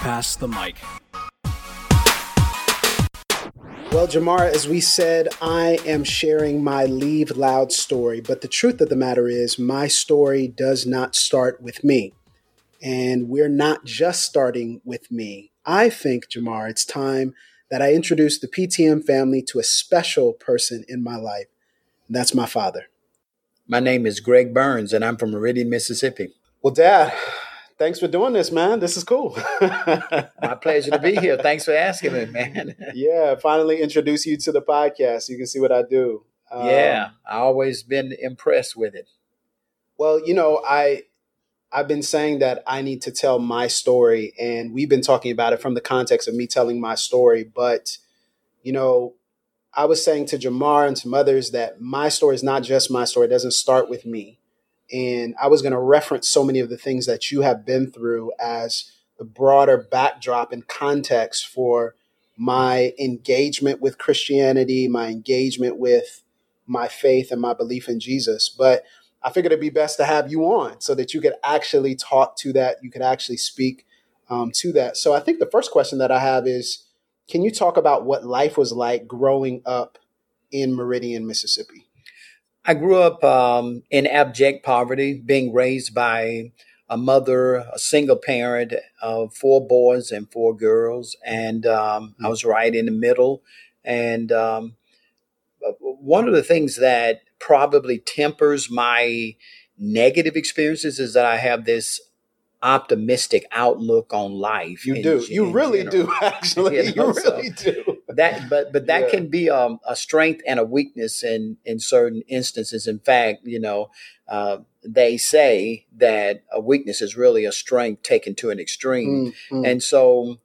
Pass the Mic. Well, Jemar, as we said, I am sharing my Leave Loud story, but the truth of the matter is, my story does not start with me. And we're not just starting with me. I think, Jemar, it's time that I introduce the PTM family to a special person in my life. And that's my father. My name is Greg Burns, and I'm from Meridian, Mississippi. Well, Dad, thanks for doing this, man. This is cool. My pleasure to be here. Thanks for asking me, man. yeah, finally introduce you to the podcast. You can see what I do. Um, yeah, I always been impressed with it. Well, you know, I I've been saying that I need to tell my story, and we've been talking about it from the context of me telling my story. But you know, I was saying to Jemar and some others that my story is not just my story. It doesn't start with me. And I was going to reference so many of the things that you have been through as the broader backdrop and context for my engagement with Christianity, my engagement with my faith and my belief in Jesus. But I figured it'd be best to have you on so that you could actually talk to that, you could actually speak um, to that. So I think the first question that I have is can you talk about what life was like growing up in Meridian, Mississippi? I grew up um, in abject poverty, being raised by a mother, a single parent of four boys and four girls, and um, I was right in the middle. And um, one of the things that probably tempers my negative experiences is that I have this optimistic outlook on life. You do. You really general. do. Actually, you, know, you really so do. That, but but that yeah. can be um, a strength and a weakness in in certain instances. In fact, you know, uh, they say that a weakness is really a strength taken to an extreme, mm, and so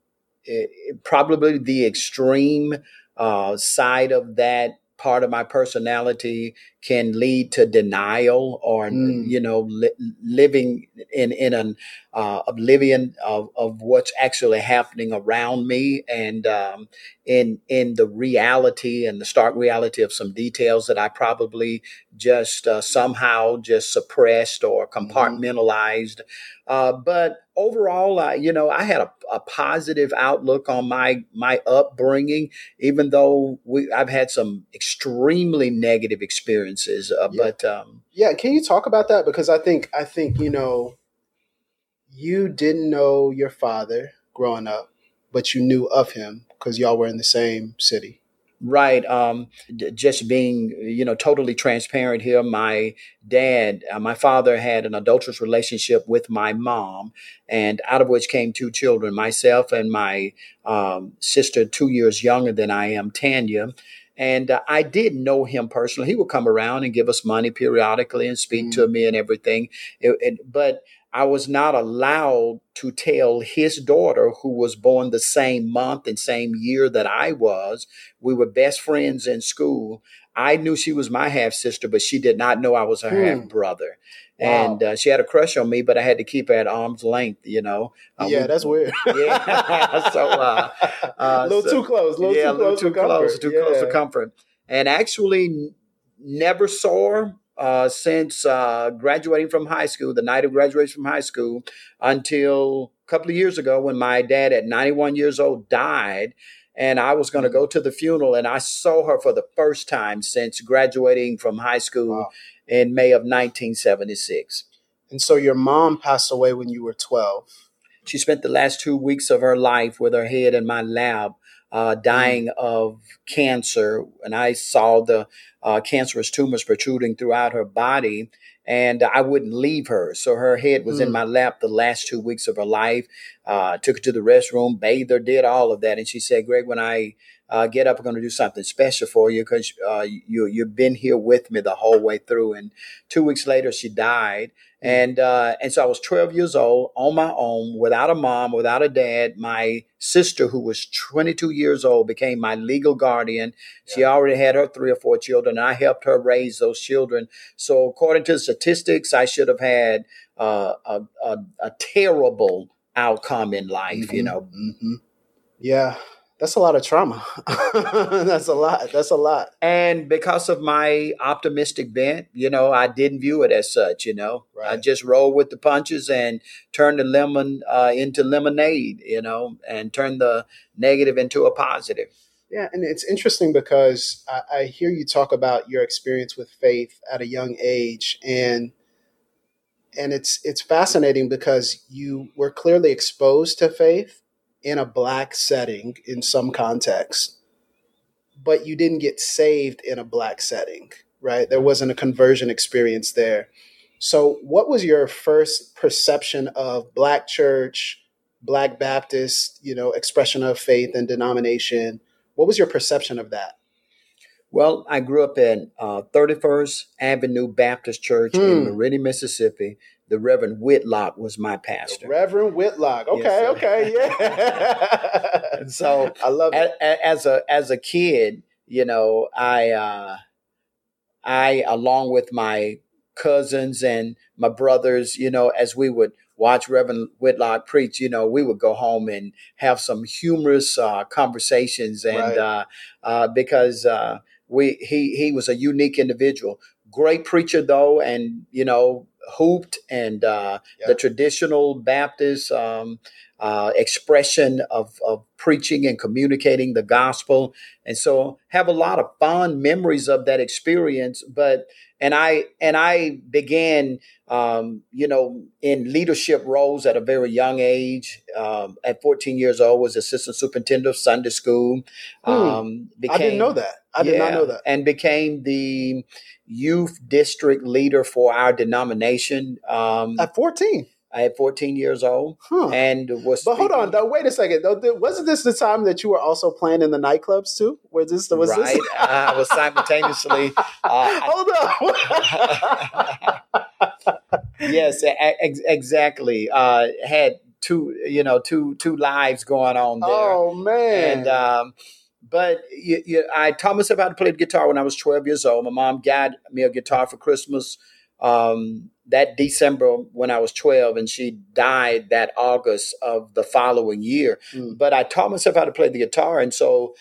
it, it, probably the extreme uh, side of that part of my personality can lead to denial or mm. you know li- living in in an uh, oblivion of, of what's actually happening around me and um, in in the reality and the stark reality of some details that I probably just uh, somehow just suppressed or mm-hmm. compartmentalized. Mm. Uh, but overall, I, you know, I had a, a, positive outlook on my my upbringing, even though we I've had some extremely negative experiences. Uh, yeah. But um, yeah, can you talk about that? Because I think I think you know, you didn't know your father growing up, but you knew of him because y'all were in the same city. Right. Um, just being, you know, totally transparent here. My dad, uh, my father had an adulterous relationship with my mom, and out of which came two children, myself and my um, sister, two years younger than I am, Tanya. And uh, I did know him personally. He would come around and give us money periodically and speak mm-hmm. to me and everything. It, it, but I was not allowed to tell his daughter, who was born the same month and same year that I was. We were best friends in school. I knew she was my half sister, but she did not know I was her hmm. half brother. Wow. And uh, she had a crush on me, but I had to keep her at arm's length, you know. Uh, yeah, we, that's weird. yeah. so, uh, uh, a little so, too close. A little yeah, too close. Too close. Too yeah. close for comfort. And actually, never saw her uh, since uh, graduating from high school, the night of graduation from high school, until a couple of years ago when my dad, at 91 years old, died. And I was going to go to the funeral, and I saw her for the first time since graduating from high school wow. In May of 1976. And so your mom passed away when you were 12. She spent the last two weeks of her life with her head in my lap uh, dying mm. of cancer, and I saw the uh, cancerous tumors protruding throughout her body and I wouldn't leave her. So her head was mm. in my lap the last two weeks of her life. Uh, took her to the restroom, bathed her, did all of that. And she said, Greg, when I uh, get up, I'm going to do something special for you because uh, you, you've been here with me the whole way through. And two weeks later, she died. And uh, and so I was 12 years old on my own, without a mom, without a dad. My sister, who was 22 years old, became my legal guardian. Yeah. She already had her three or four children, and I helped her raise those children. So according to the statistics, I should have had uh, a, a, a, terrible outcome in life. Mm-hmm. You know. Mm-hmm. Yeah, that's a lot of trauma. that's a lot. That's a lot. And because of my optimistic bent, you know, I didn't view it as such. You know, right. I just rolled with the punches and turned the lemon uh, into lemonade. You know, and turned the negative into a positive. Yeah, and it's interesting because I, I hear you talk about your experience with faith at a young age, and and it's it's fascinating because you were clearly exposed to faith in a black setting in some context, but you didn't get saved in a black setting, right? There wasn't a conversion experience there. So, what was your first perception of black church, black Baptist, you know, expression of faith and denomination? What was your perception of that? Well, I grew up in uh, 31st Avenue Baptist Church hmm. in Meridian, Mississippi the Reverend Whitlock was my pastor. The Reverend Whitlock. Okay, yes, okay, yeah. and so I love it. As a as a kid, you know, I uh, I along with my cousins and my brothers, you know, as we would watch Reverend Whitlock preach, you know, we would go home and have some humorous uh, conversations, and right. uh, uh, because uh, we he he was a unique individual, great preacher though, and you know hooped and uh, yeah. the traditional Baptist um, uh, expression of, of preaching and communicating the gospel. And so have a lot of fond memories of that experience. But and I and I began, um, you know, in leadership roles at a very young age. Um, at 14 years old, was assistant superintendent of Sunday school. Hmm. Um, became, I didn't know that. I did yeah, not know that. And became the youth district leader for our denomination. Um, at 14. I had 14 years old huh. and was. But hold on, though. Wait a second. Though, wasn't this the time that you were also playing in the nightclubs too? Was this? Was right. This? I was simultaneously. Uh, hold on. yes, ex- exactly. Uh, had two, you know, two two lives going on there. Oh man! And um, but you, you, I taught myself how to play the guitar when I was 12 years old. My mom got me a guitar for Christmas um, that December when I was 12, and she died that August of the following year. Mm. But I taught myself how to play the guitar, and so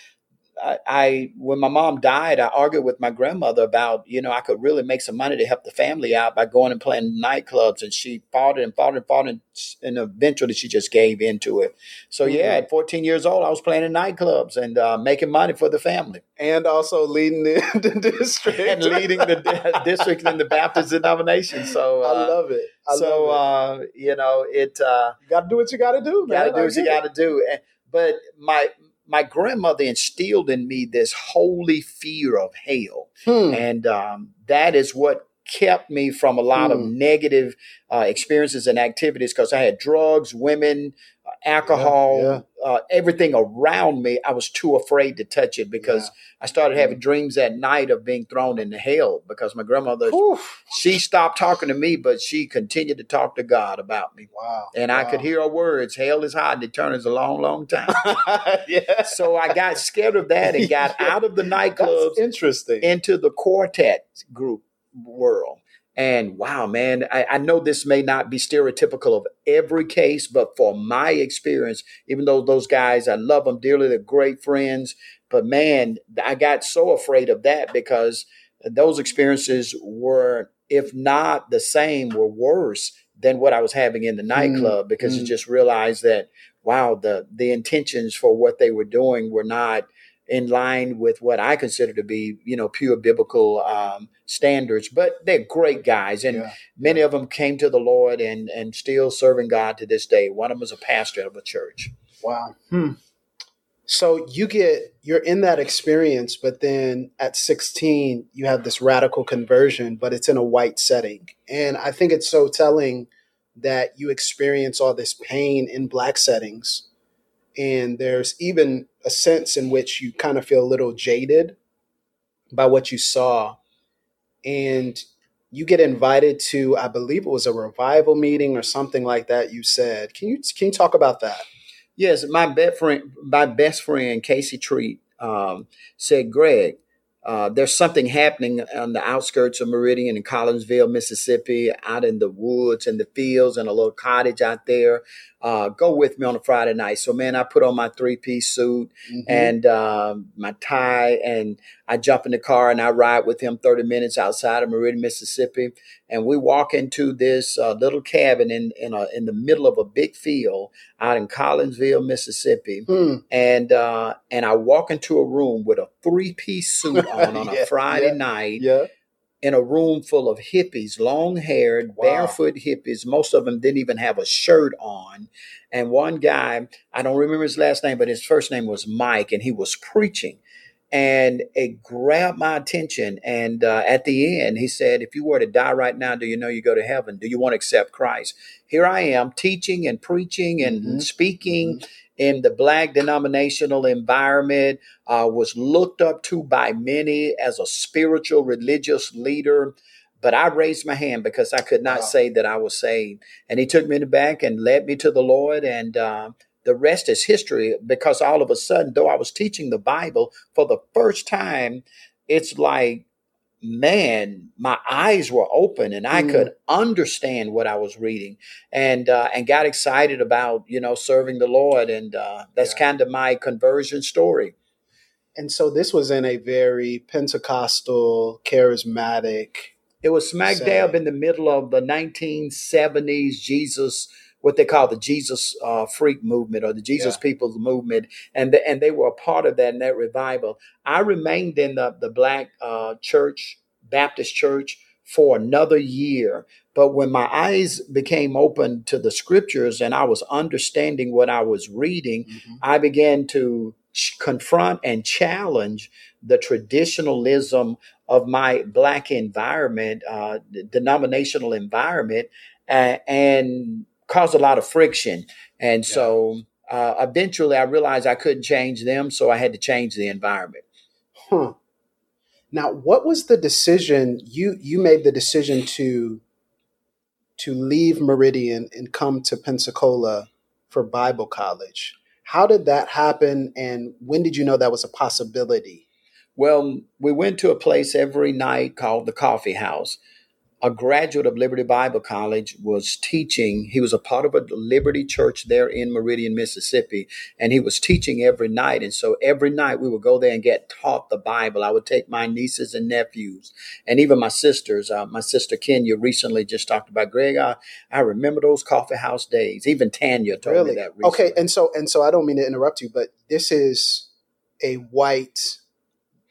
I, I, when my mom died, I argued with my grandmother about, you know, I could really make some money to help the family out by going and playing nightclubs. And she fought it and fought and fought, and, and eventually she just gave into it. So mm-hmm. yeah, at 14 years old, I was playing in nightclubs and uh, making money for the family, and also leading the, the district and leading the district in the Baptist denomination. So uh, I love it. I so love it. Uh, you know, it. Uh, you got to do what you got to do. You got to do what you got to do. But my my grandmother instilled in me this holy fear of hell. Hmm. And um, that is what kept me from a lot hmm. of negative uh, experiences and activities because I had drugs, women, alcohol, yeah, yeah. Uh, everything around me. I was too afraid to touch it because yeah. I started having dreams at night of being thrown into hell because my grandmother, Oof. she stopped talking to me, but she continued to talk to God about me. Wow. And wow. I could hear her words, hell is hot and eternal is a long, long time. yeah. So I got scared of that and got out of the nightclubs. interesting. Into the quartet group world. And wow, man, I, I, know this may not be stereotypical of every case, but for my experience, even though those guys, I love them dearly, they're great friends. But man, I got so afraid of that because those experiences were, if not the same, were worse than what I was having in the nightclub mm, because mm. you just realized that, wow, the, the intentions for what they were doing were not in line with what I consider to be, you know, pure biblical um, standards. But they're great guys, and yeah. many of them came to the Lord and and still serving God to this day. One of them is a pastor of a church. Wow. Hmm. So you get you're in that experience, but then at 16 you have this radical conversion, but it's in a white setting. And I think it's so telling that you experience all this pain in black settings. And there's even a sense in which you kind of feel a little jaded by what you saw. And you get invited to, I believe it was a revival meeting or something like that. You said, can you can you talk about that? Yes, my best friend, my best friend Casey Treat um, said, Greg, uh, there's something happening on the outskirts of Meridian in Collinsville, Mississippi, out in the woods and the fields and a little cottage out there. Uh, go with me on a Friday night. So, man, I put on my three piece suit mm-hmm. and um, my tie, and I jump in the car and I ride with him 30 minutes outside of Meridian, Mississippi. And we walk into this uh, little cabin in in, a, in the middle of a big field out in Collinsville, Mississippi. Mm. And uh, and I walk into a room with a three piece suit on on yeah, a Friday yeah, night. Yeah in a room full of hippies, long haired, wow. barefoot hippies. Most of them didn't even have a shirt on. And one guy, I don't remember his last name, but his first name was Mike, and he was preaching. And it grabbed my attention. And uh, at the end, he said, If you were to die right now, do you know you go to heaven? Do you want to accept Christ? Here I am teaching and preaching and mm-hmm. speaking. Mm-hmm in the black denominational environment, uh, was looked up to by many as a spiritual religious leader. But I raised my hand because I could not wow. say that I was saved. And he took me in the back and led me to the Lord. And uh, the rest is history because all of a sudden, though I was teaching the Bible for the first time, it's like man, my eyes were open and I mm. could understand what I was reading and uh, and got excited about you know serving the Lord and uh, that's yeah. kind of my conversion story. And so this was in a very Pentecostal, charismatic. It was smack dab in the middle of the 1970s. Jesus what they call the Jesus uh, freak movement or the Jesus yeah. people's movement, and the, and they were a part of that in that revival. I remained in the the black uh, church, Baptist church, for another year. But when my eyes became open to the scriptures and I was understanding what I was reading, mm-hmm. I began to confront and challenge the traditionalism of my black environment, uh, denominational environment, uh, and caused a lot of friction. And yeah. so uh, eventually I realized I couldn't change them, so I had to change the environment. Huh. Now, what was the decision you you made the decision to to leave Meridian and come to Pensacola for Bible college? How did that happen and when did you know that was a possibility? Well, we went to a place every night called the Coffee House a graduate of Liberty Bible College, was teaching. He was a part of a Liberty church there in Meridian, Mississippi, and he was teaching every night. And so every night we would go there and get taught the Bible. I would take my nieces and nephews, and even my sisters. Uh, my sister Kenya recently just talked about Greg. I, I remember those coffee house days. Even Tanya told really? me that. Recently. Okay, and so and so I don't mean to interrupt you, but this is a white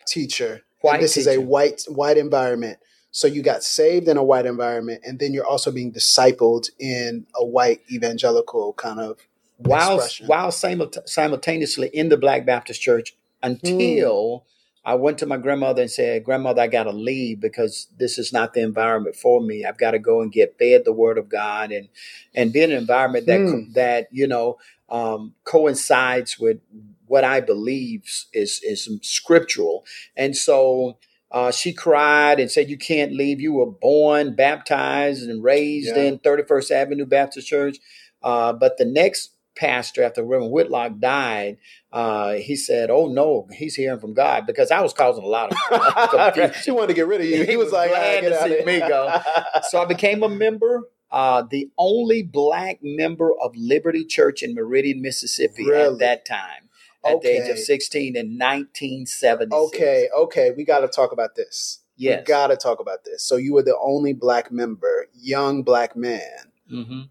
teacher. White this teacher. is a white white environment so you got saved in a white environment, and then you're also being discipled in a white evangelical kind of while expression. while simultaneously in the Black Baptist Church until. Hmm. I went to my grandmother and said, Grandmother, I got to leave because this is not the environment for me. I've got to go and get fed the word of God and, and be in an environment that, hmm. that, you know, um, coincides with what I believe is, is scriptural. And so uh, she cried and said, You can't leave. You were born, baptized, and raised yeah. in 31st Avenue Baptist Church. Uh, but the next pastor, after Reverend Whitlock died, uh, he said, Oh, no, he's hearing from God because I was causing a lot of confusion. she wanted to get rid of you. He, he was, was, like, glad to see me go. so I became a member. Uh, the only black member of Liberty Church in Meridian, Mississippi really? at that time at okay. the age of 16 in 1970. Okay, okay, we got to talk about this. Yes. We got to talk about this. So you were the only black member, young black man. Mm-hmm.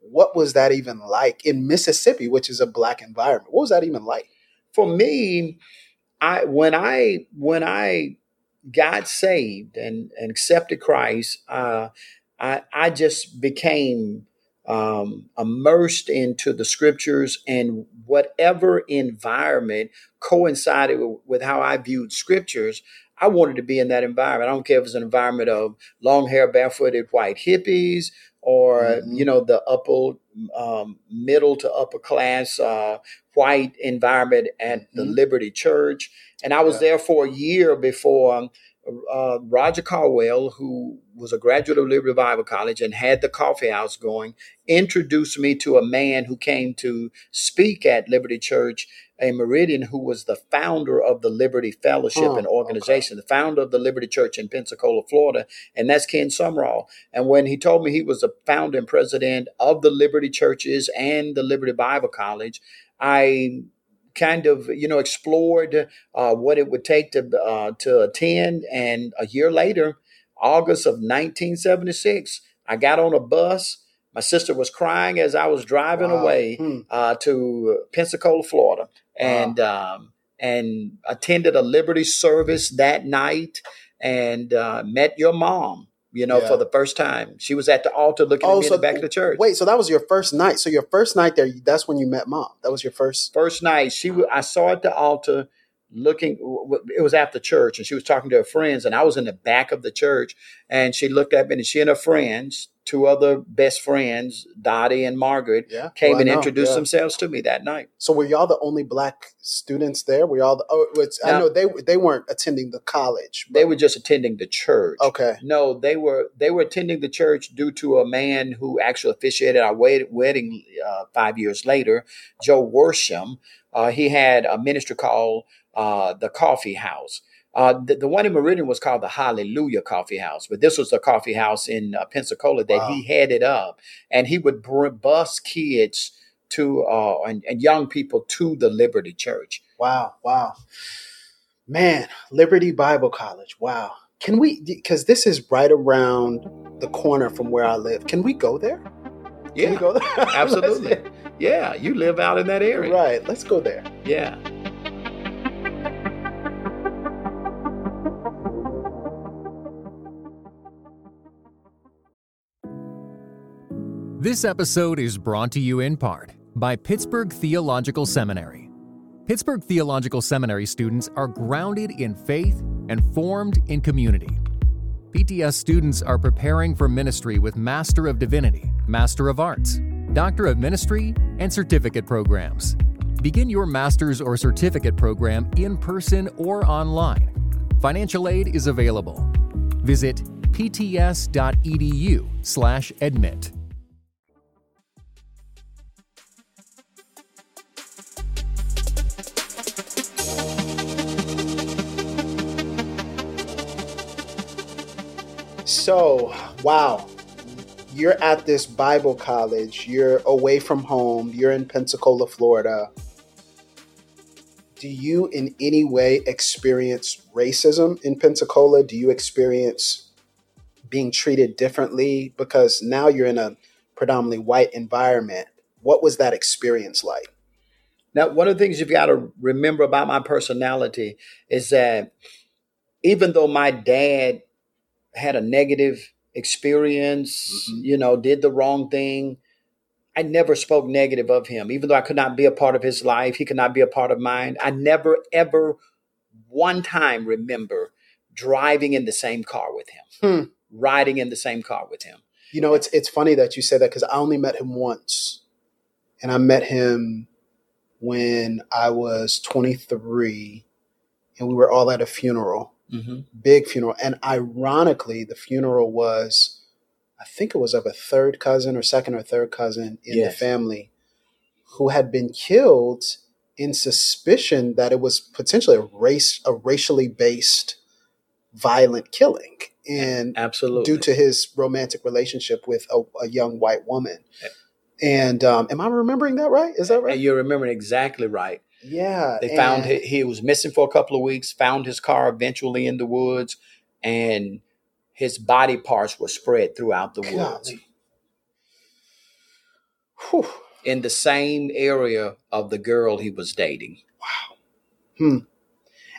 What was that even like in Mississippi, which is a black environment? What was that even like? For me, I when I when I got saved and, and accepted Christ, uh, I I just became um, immersed into the scriptures and whatever environment coincided with, with how I viewed scriptures. I wanted to be in that environment. I don't care if it's an environment of long hair, barefooted white hippies, or mm-hmm. you know the upper um, middle to upper class uh, white environment at mm-hmm. the Liberty Church. And I was yeah. there for a year before uh, Roger Caldwell, who was a graduate of Liberty Bible College and had the coffee house going, introduced me to a man who came to speak at Liberty Church, a Meridian who was the founder of the Liberty Fellowship oh, and organization, okay. the founder of the Liberty Church in Pensacola, Florida, and that's Ken Sumrall. And when he told me he was the founder and president of the Liberty Churches and the Liberty Bible College, I kind of you know explored uh, what it would take to uh, to attend. And a year later, August of 1976, I got on a bus. My sister was crying as I was driving wow. away hmm. uh, to Pensacola, Florida, and wow. um, and attended a Liberty service that night, and uh, met your mom you know, yeah. for the first time. She was at the altar looking oh, at me so, in the back of the church. Wait, so that was your first night. So your first night there, that's when you met mom. That was your first first night. She I saw at the altar looking it was after church and she was talking to her friends and I was in the back of the church and she looked at me and she and her friends two other best friends, Dottie and Margaret, yeah. came well, and introduced yeah. themselves to me that night. So were y'all the only black students there? Were y'all the, oh, now, I know they they weren't attending the college. But. They were just attending the church. Okay. No, they were they were attending the church due to a man who actually officiated our wedding uh, five years later, Joe Worsham. Uh, he had a ministry called uh, the Coffee House. Uh, the, the, one in Meridian was called the Hallelujah Coffee House, but this was the coffee house in uh, Pensacola that wow. he headed up, and he would br- bus kids to uh, and, and, young people to the Liberty Church. Wow, wow, man, Liberty Bible College. Wow, can we? Because this is right around the corner from where I live. Can we go there? Can yeah, go there? absolutely. yeah, you live out in that area, right? Let's go there. Yeah. This episode is brought to you in part by Pittsburgh Theological Seminary. Pittsburgh Theological Seminary students are grounded in faith and formed in community. PTS students are preparing for ministry with Master of Divinity, Master of Arts, Doctor of Ministry, and certificate programs. Begin your master's or certificate program in person or online. Financial aid is available. Visit pts.edu/admit. So, wow. You're at this Bible college, you're away from home, you're in Pensacola, Florida. Do you in any way experience racism in Pensacola? Do you experience being treated differently? Because now you're in a predominantly white environment. What was that experience like? Now, one of the things you've got to remember about my personality is that even though my dad had a negative experience, mm-hmm. you know, did the wrong thing. I never spoke negative of him, even though I could not be a part of his life. He could not be a part of mine. I never, ever, one time remember driving in the same car with him, hmm. riding in the same car with him. You know, it's it's funny that you say that because I only met him once, and I met him when I was 23, and we were all at a funeral mm-hmm. big funeral. And ironically, the funeral was, I think it was of a third cousin or second or third cousin in yes. the family who had been killed in suspicion that it was potentially a race, a racially based violent killing. And absolutely due to his romantic relationship with a, a young white woman. And um, am I remembering that right? Is that right? You're remembering exactly right. Yeah. They found he, he, was missing for a couple of weeks, found his car eventually in the woods, and his body parts were spread throughout the woods. Whew, In the same area of the girl he was dating. Wow. Hmm.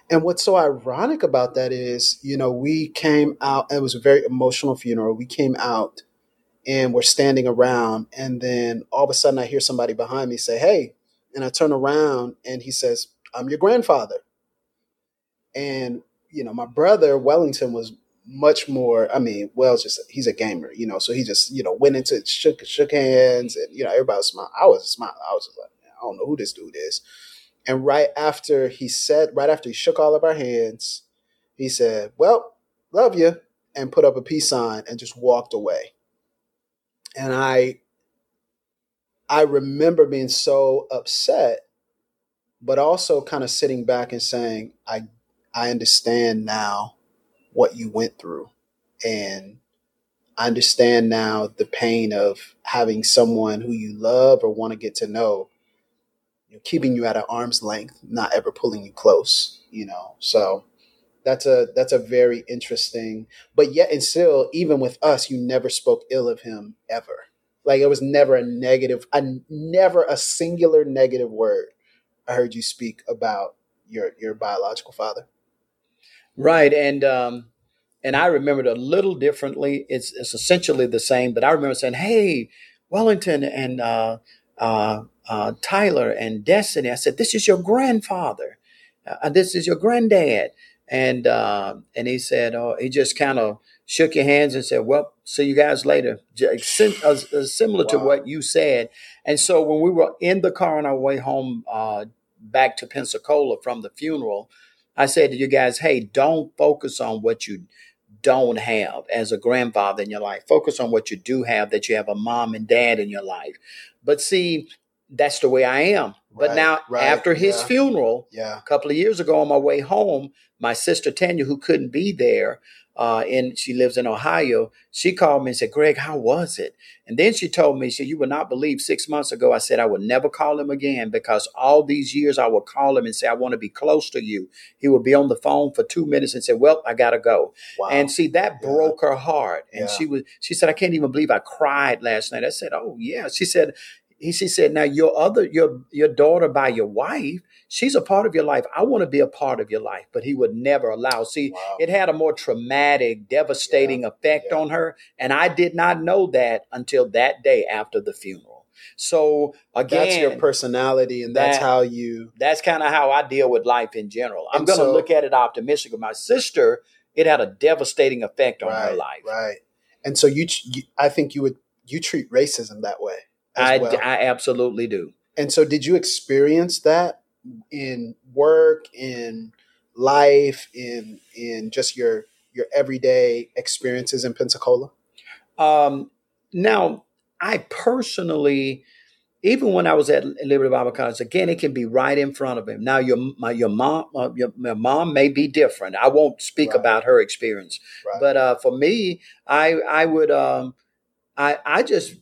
And what's so ironic about that is, you know, we came out, it was a very emotional funeral. We came out and we're standing around. And then all of a sudden, I hear somebody behind me say, Hey. And I turn around and he says, I'm your grandfather. And, you know, my brother, Wellington, was much more. I mean, Wells just he's a gamer, you know, so he just you know went into shook shook hands, and you know everybody was smiling. I was smiling. I was just like, I don't know who this dude is. And right after he said, right after he shook all of our hands, he said, "Well, love you," and put up a peace sign and just walked away. And I, I remember being so upset, but also kind of sitting back and saying, "I, I understand now." what you went through. And I understand now the pain of having someone who you love or want to get to know, you know, keeping you at an arm's length, not ever pulling you close, you know. So that's a that's a very interesting but yet and still, even with us, you never spoke ill of him ever. Like it was never a negative, a never a singular negative word I heard you speak about your your biological father. Right, and um, and I remembered a little differently. It's it's essentially the same, but I remember saying, "Hey, Wellington and uh, uh, uh, Tyler and Destiny," I said, "This is your grandfather. Uh, this is your granddad." And uh, and he said, "Oh," he just kind of shook your hands and said, "Well, see you guys later." Uh, similar wow. to what you said. And so when we were in the car on our way home back to Pensacola from the funeral I said to you guys, hey, don't focus on what you don't have as a grandfather in your life. Focus on what you do have, that you have a mom and dad in your life. But see, that's the way I am. But right, now, right, after his yeah. funeral, yeah. a couple of years ago on my way home, my sister Tanya, who couldn't be there, uh, and she lives in Ohio. She called me and said, Greg, how was it? And then she told me, she said, you would not believe six months ago, I said, I would never call him again because all these years I would call him and say, I want to be close to you. He would be on the phone for two minutes and say, well, I got to go. Wow. And see, that yeah. broke her heart. And yeah. she was, she said, I can't even believe I cried last night. I said, oh yeah. She said, he, she said, now your other, your, your daughter by your wife, she's a part of your life. I want to be a part of your life, but he would never allow. See, wow. it had a more traumatic, devastating yeah. effect yeah. on her. And I did not know that until that day after the funeral. So again, that's your personality, and that's that, how you. That's kind of how I deal with life in general. I'm going to so, look at it optimistically. My sister, it had a devastating effect on right, her life. Right, and so you, you, I think you would you treat racism that way. I, well. I absolutely do. And so, did you experience that in work, in life, in in just your your everyday experiences in Pensacola? Um, now, I personally, even when I was at Liberty Bible College, again, it can be right in front of him. Now, your my, your mom uh, your, your, mom may be different. I won't speak right. about her experience, right. but uh, for me, I I would um, I I just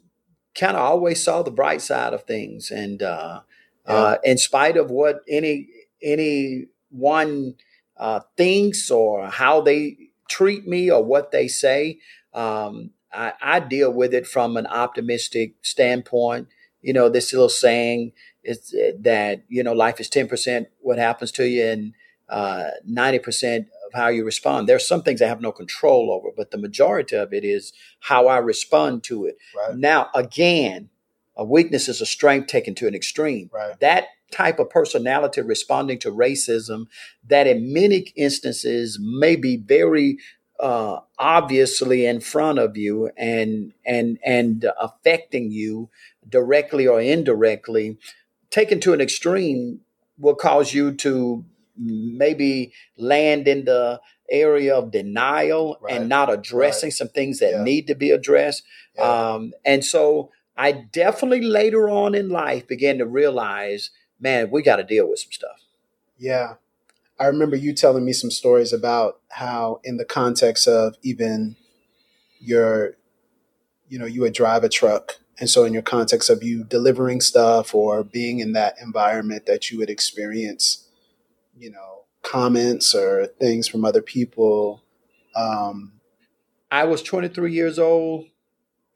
kind of always saw the bright side of things, and uh, yeah. uh, in spite of what any any one uh, thinks or how they treat me or what they say, um, I, I, deal with it from an optimistic standpoint. You know, this little saying is uh, that you know life is ten percent what happens to you and uh, ninety percent of how you respond. There's some things I have no control over, but the majority of it is how I respond to it. Right. Now, again, a weakness is a strength taken to an extreme. Right. That type of personality responding to racism, that in many instances may be very uh, obviously in front of you and and and affecting you directly or indirectly, taken to an extreme will cause you to maybe land in the area of denial right. and not addressing right. some things that yeah. need to be addressed. Yeah. Um, and so I definitely later on in life began to realize, man, we got to deal with some stuff. Yeah. I remember you telling me some stories about how, in the context of even your, you know, you would drive a truck. And so, in your context of you delivering stuff or being in that environment, that you would experience you know, comments or things from other people. Um, I was 23 years old.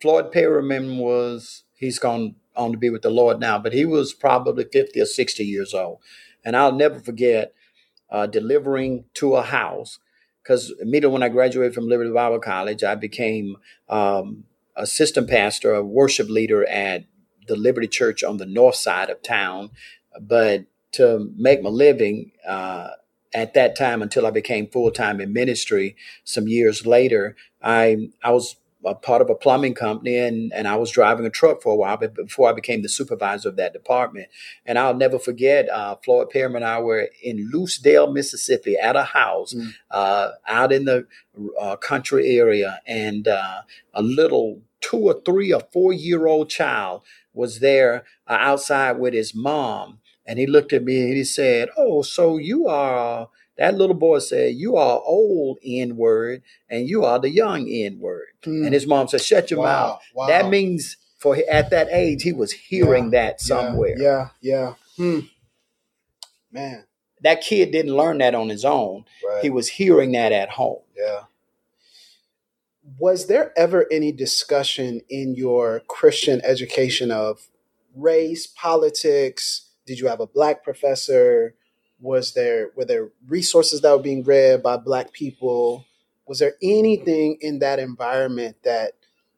Floyd Perryman was, he's gone on to be with the Lord now, but he was probably 50 or 60 years old. And I'll never forget uh, delivering to a house because immediately when I graduated from Liberty Bible College, I became um, assistant pastor, a worship leader at the Liberty Church on the north side of town. But to make my living uh, at that time, until I became full time in ministry, some years later, I I was a part of a plumbing company and, and I was driving a truck for a while before I became the supervisor of that department. And I'll never forget, uh, Floyd Perham and I were in Lucedale, Mississippi at a house mm. uh, out in the uh, country area. And uh, a little two or three or four year old child was there uh, outside with his mom. And he looked at me and he said, Oh, so you are that little boy said, You are old N word and you are the young N word. Mm. And his mom said, Shut your wow. mouth. Wow. That means for at that age, he was hearing yeah. that somewhere. Yeah, yeah. Hmm. Man. That kid didn't learn that on his own. Right. He was hearing that at home. Yeah. Was there ever any discussion in your Christian education of race, politics? Did you have a black professor? Was there were there resources that were being read by black people was there anything in that environment that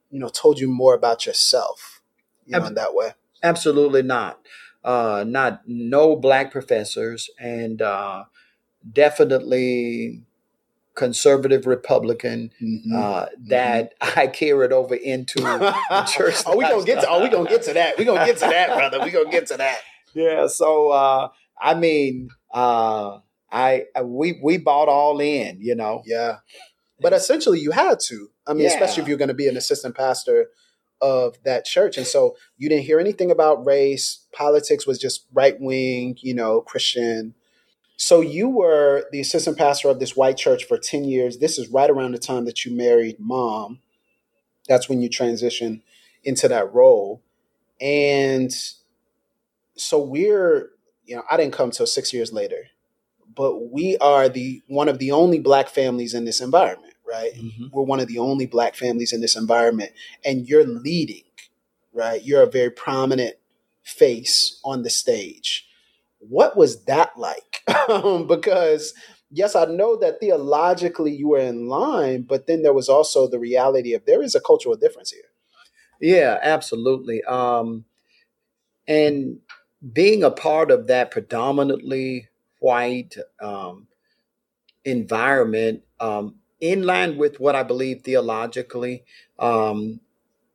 you know told you more about yourself you know, Ab- in that way absolutely not uh, not no black professors and uh, definitely conservative Republican mm-hmm. uh, that mm-hmm. I carried over into church. are we gonna get to? Are we gonna get to that? We gonna get to that, brother. We gonna get to that. Yeah. So uh, I mean, uh, I uh, we we bought all in, you know. Yeah, but essentially you had to. I mean, yeah. especially if you're going to be an assistant pastor of that church, and so you didn't hear anything about race. Politics was just right wing, you know, Christian. So you were the assistant pastor of this white church for ten years. This is right around the time that you married mom. That's when you transitioned into that role, and so we're you know, I didn't come till six years later, but we are the one of the only black families in this environment, right? Mm-hmm. We're one of the only black families in this environment, and you're leading, right? You're a very prominent face on the stage. What was that like? because yes, I know that theologically you were in line, but then there was also the reality of there is a cultural difference here. Yeah, absolutely. Um, and being a part of that predominantly white um, environment, um, in line with what I believe theologically, um,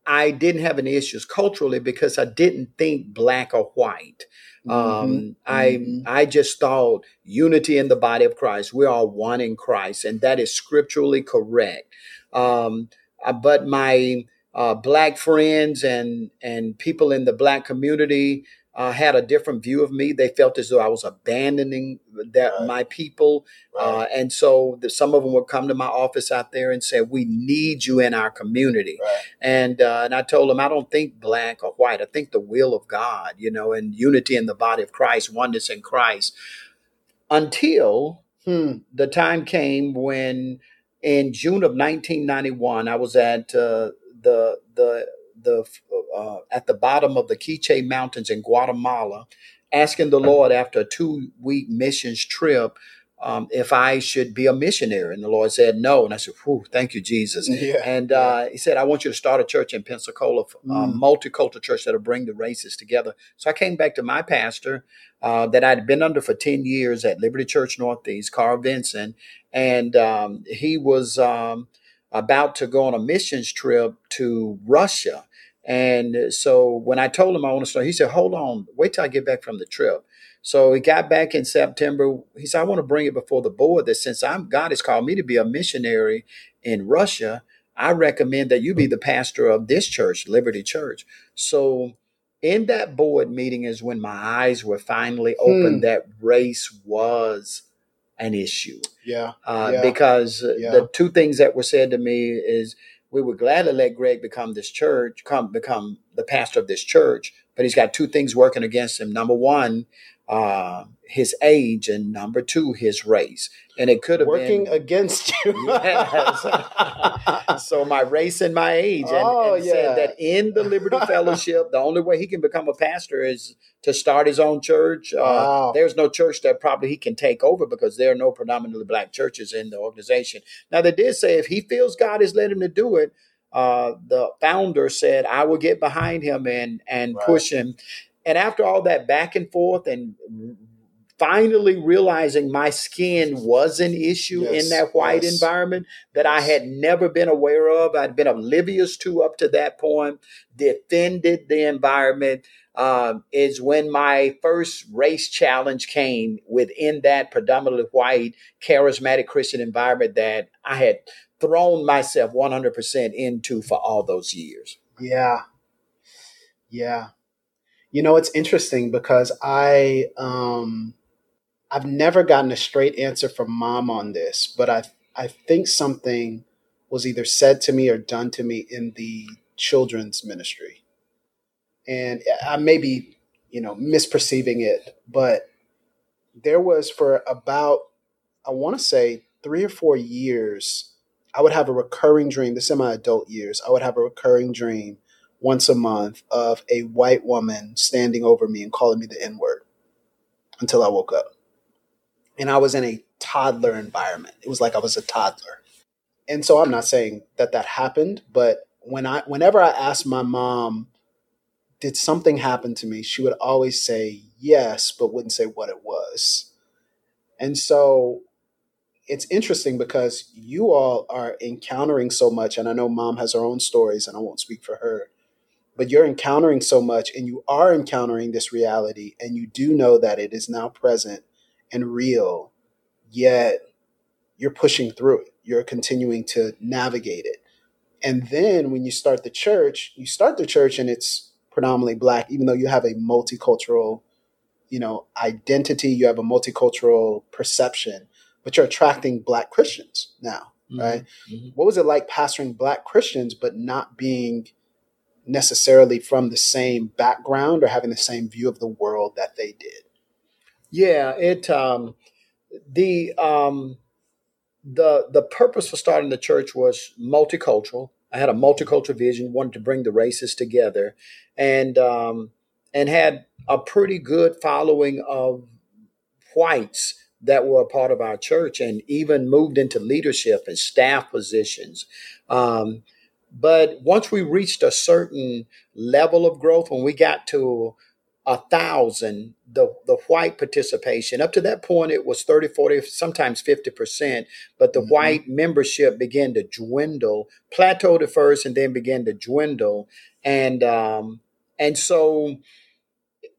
I didn't have any issues culturally because I didn't think black or white. Mm-hmm. Um, I mm-hmm. I just thought unity in the body of Christ. We are one in Christ, and that is scripturally correct. Um, uh, but my uh, black friends and and people in the black community uh, had a different view of me. They felt as though I was abandoning that right. my people, right. uh, and so the, some of them would come to my office out there and say, "We need you in our community." Right. And uh, and I told them, I don't think black or white. I think the will of God, you know, and unity in the body of Christ, oneness in Christ. Until hmm, the time came when, in June of 1991, I was at uh, the the the uh, at the bottom of the Quiche Mountains in Guatemala, asking the Lord after a two week missions trip um, if I should be a missionary. And the Lord said no. And I said, Whew, thank you, Jesus. Yeah, and uh, He said, I want you to start a church in Pensacola, a mm. multicultural church that'll bring the races together. So I came back to my pastor uh, that I'd been under for 10 years at Liberty Church Northeast, Carl Vinson. And um, he was um, about to go on a missions trip to Russia. And so when I told him I want to start, he said, hold on, wait till I get back from the trip. So he got back in September. He said, I want to bring it before the board that since I'm God has called me to be a missionary in Russia, I recommend that you be the pastor of this church, Liberty Church. So in that board meeting is when my eyes were finally opened hmm. that race was an issue. Yeah. Uh, yeah. Because yeah. the two things that were said to me is we would gladly let Greg become this church, come become the pastor of this church, but he's got two things working against him. Number one, uh, his age, and number two, his race. And it could have working been, against you. yes. so my race and my age, and, oh, and yeah. said that in the Liberty Fellowship, the only way he can become a pastor is to start his own church. Uh, wow. Uh, there's no church that probably he can take over because there are no predominantly black churches in the organization. Now, they did say if he feels God has led him to do it, uh, the founder said, "I will get behind him and and Right. push him." And after all that back and forth, and finally realizing my skin was an issue Yes, in that white yes. environment that I had never been aware of, I'd been oblivious to up to that point, defended the environment. Um, is when my first race challenge came within that predominantly white, charismatic Christian environment that I had thrown myself 100% into for all those years. Yeah. Yeah. You know, it's interesting because I um I've never gotten a straight answer from mom on this, but I I think something was either said to me or done to me in the children's ministry. And I may be, you know, misperceiving it, but there was for about I want to say 3 or 4 years I would have a recurring dream, This in my adult years, I would have a recurring dream once a month of a white woman standing over me and calling me the N word until I woke up. And I was in a toddler environment. It was like I was a toddler. And so I'm not saying that that happened, but when I whenever I asked my mom, did something happen to me? She would always say yes, but wouldn't say what it was. And so it's interesting because you all are encountering so much, and I know mom has her own stories, and I won't speak for her, but you're encountering so much, and you are encountering this reality, and you do know that it is now present and real, yet you're pushing through it. You're continuing to navigate it. And then when you start the church, you start the church and it's predominantly black, even though you have a multicultural, you know, identity, you have a multicultural perception, but you're attracting black Christians now, right? Mhm. What was it like pastoring black Christians, but not being necessarily from the same background or having the same view of the world that they did? Yeah, it um, the um, the the purpose for starting the church was multicultural. I had a multicultural vision, wanted to bring the races together, and um, and had a pretty good following of whites that were a part of our church, and even moved into leadership and staff positions. Um, but once we reached a certain level of growth, when we got to a thousand, the, the white participation, up to that point, it was 30, 40, sometimes 50%, but the Mhm. white membership began to dwindle, plateaued at first and then began to dwindle. And, um, and so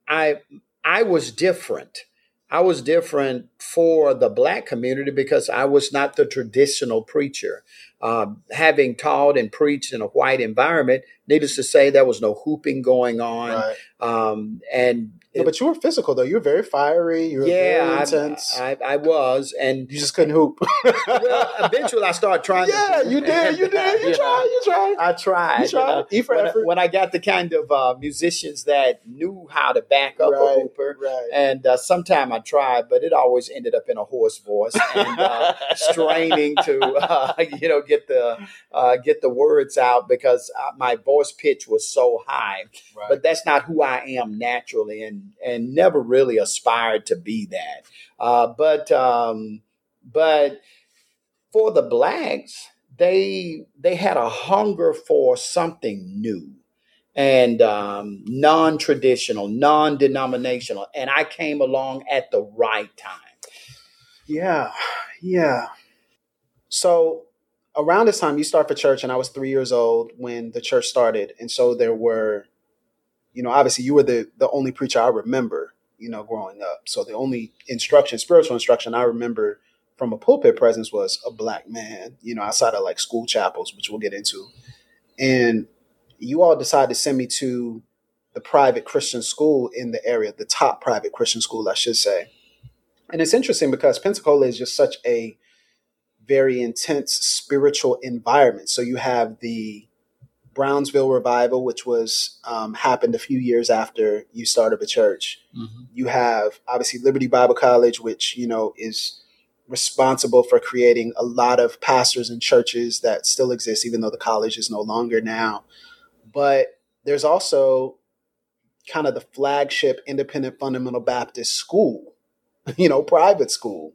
I, I was different. I was different for the black community because I was not the traditional preacher. Um, having taught and preached in a white environment, needless to say, there was no hooping going on. Right. Um, and No, but you were physical though. You were very fiery. You were yeah, very I, intense. I, I was. And you just couldn't hoop. well, eventually I started trying yeah, to. you did. You did. You tried. You tried. I tried. You you tried. know. E for when, I, effort. when I got the kind of uh, musicians that knew how to back up Right, a hooper, right. and uh, sometime I tried, but it always ended up in a hoarse voice and uh, straining to uh, you know get the uh, get the words out because uh, my voice pitch was so high. Right. But that's not who I am naturally, and and never really aspired to be that. Uh, but um, but for the blacks, they they had a hunger for something new and um, non-traditional, non-denominational, and I came along at the right time. Yeah, yeah. So around this time, you start for church, and I was three years old when the church started, and so there were, you know, obviously you were the the only preacher I remember, you know, growing up. So the only instruction, spiritual instruction I remember from a pulpit presence was a black man, you know, outside of like school chapels, which we'll get into. And you all decided to send me to the private Christian school in the area, the top private Christian school, I should say. And it's interesting because Pensacola is just such a very intense spiritual environment. So you have the Brownsville revival, which was um, happened a few years after you started the church. You have obviously Liberty Bible College, which you know is responsible for creating a lot of pastors and churches that still exist, even though the college is no longer now. But there's also kind of the flagship independent fundamental Baptist school, you know, private school.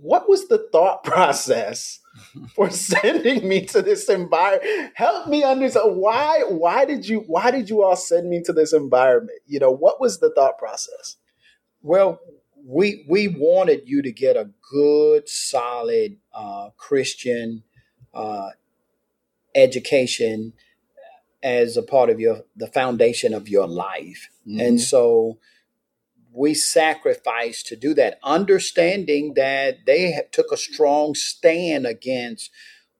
What was the thought process for sending me to this environment? Help me understand why why did you why did you all send me to this environment? You know, what was the thought process? Well, we we wanted you to get a good, solid uh, Christian uh, education as a part of your the foundation of your life, mm-hmm. and so we sacrificed to do that, understanding that they took a strong stand against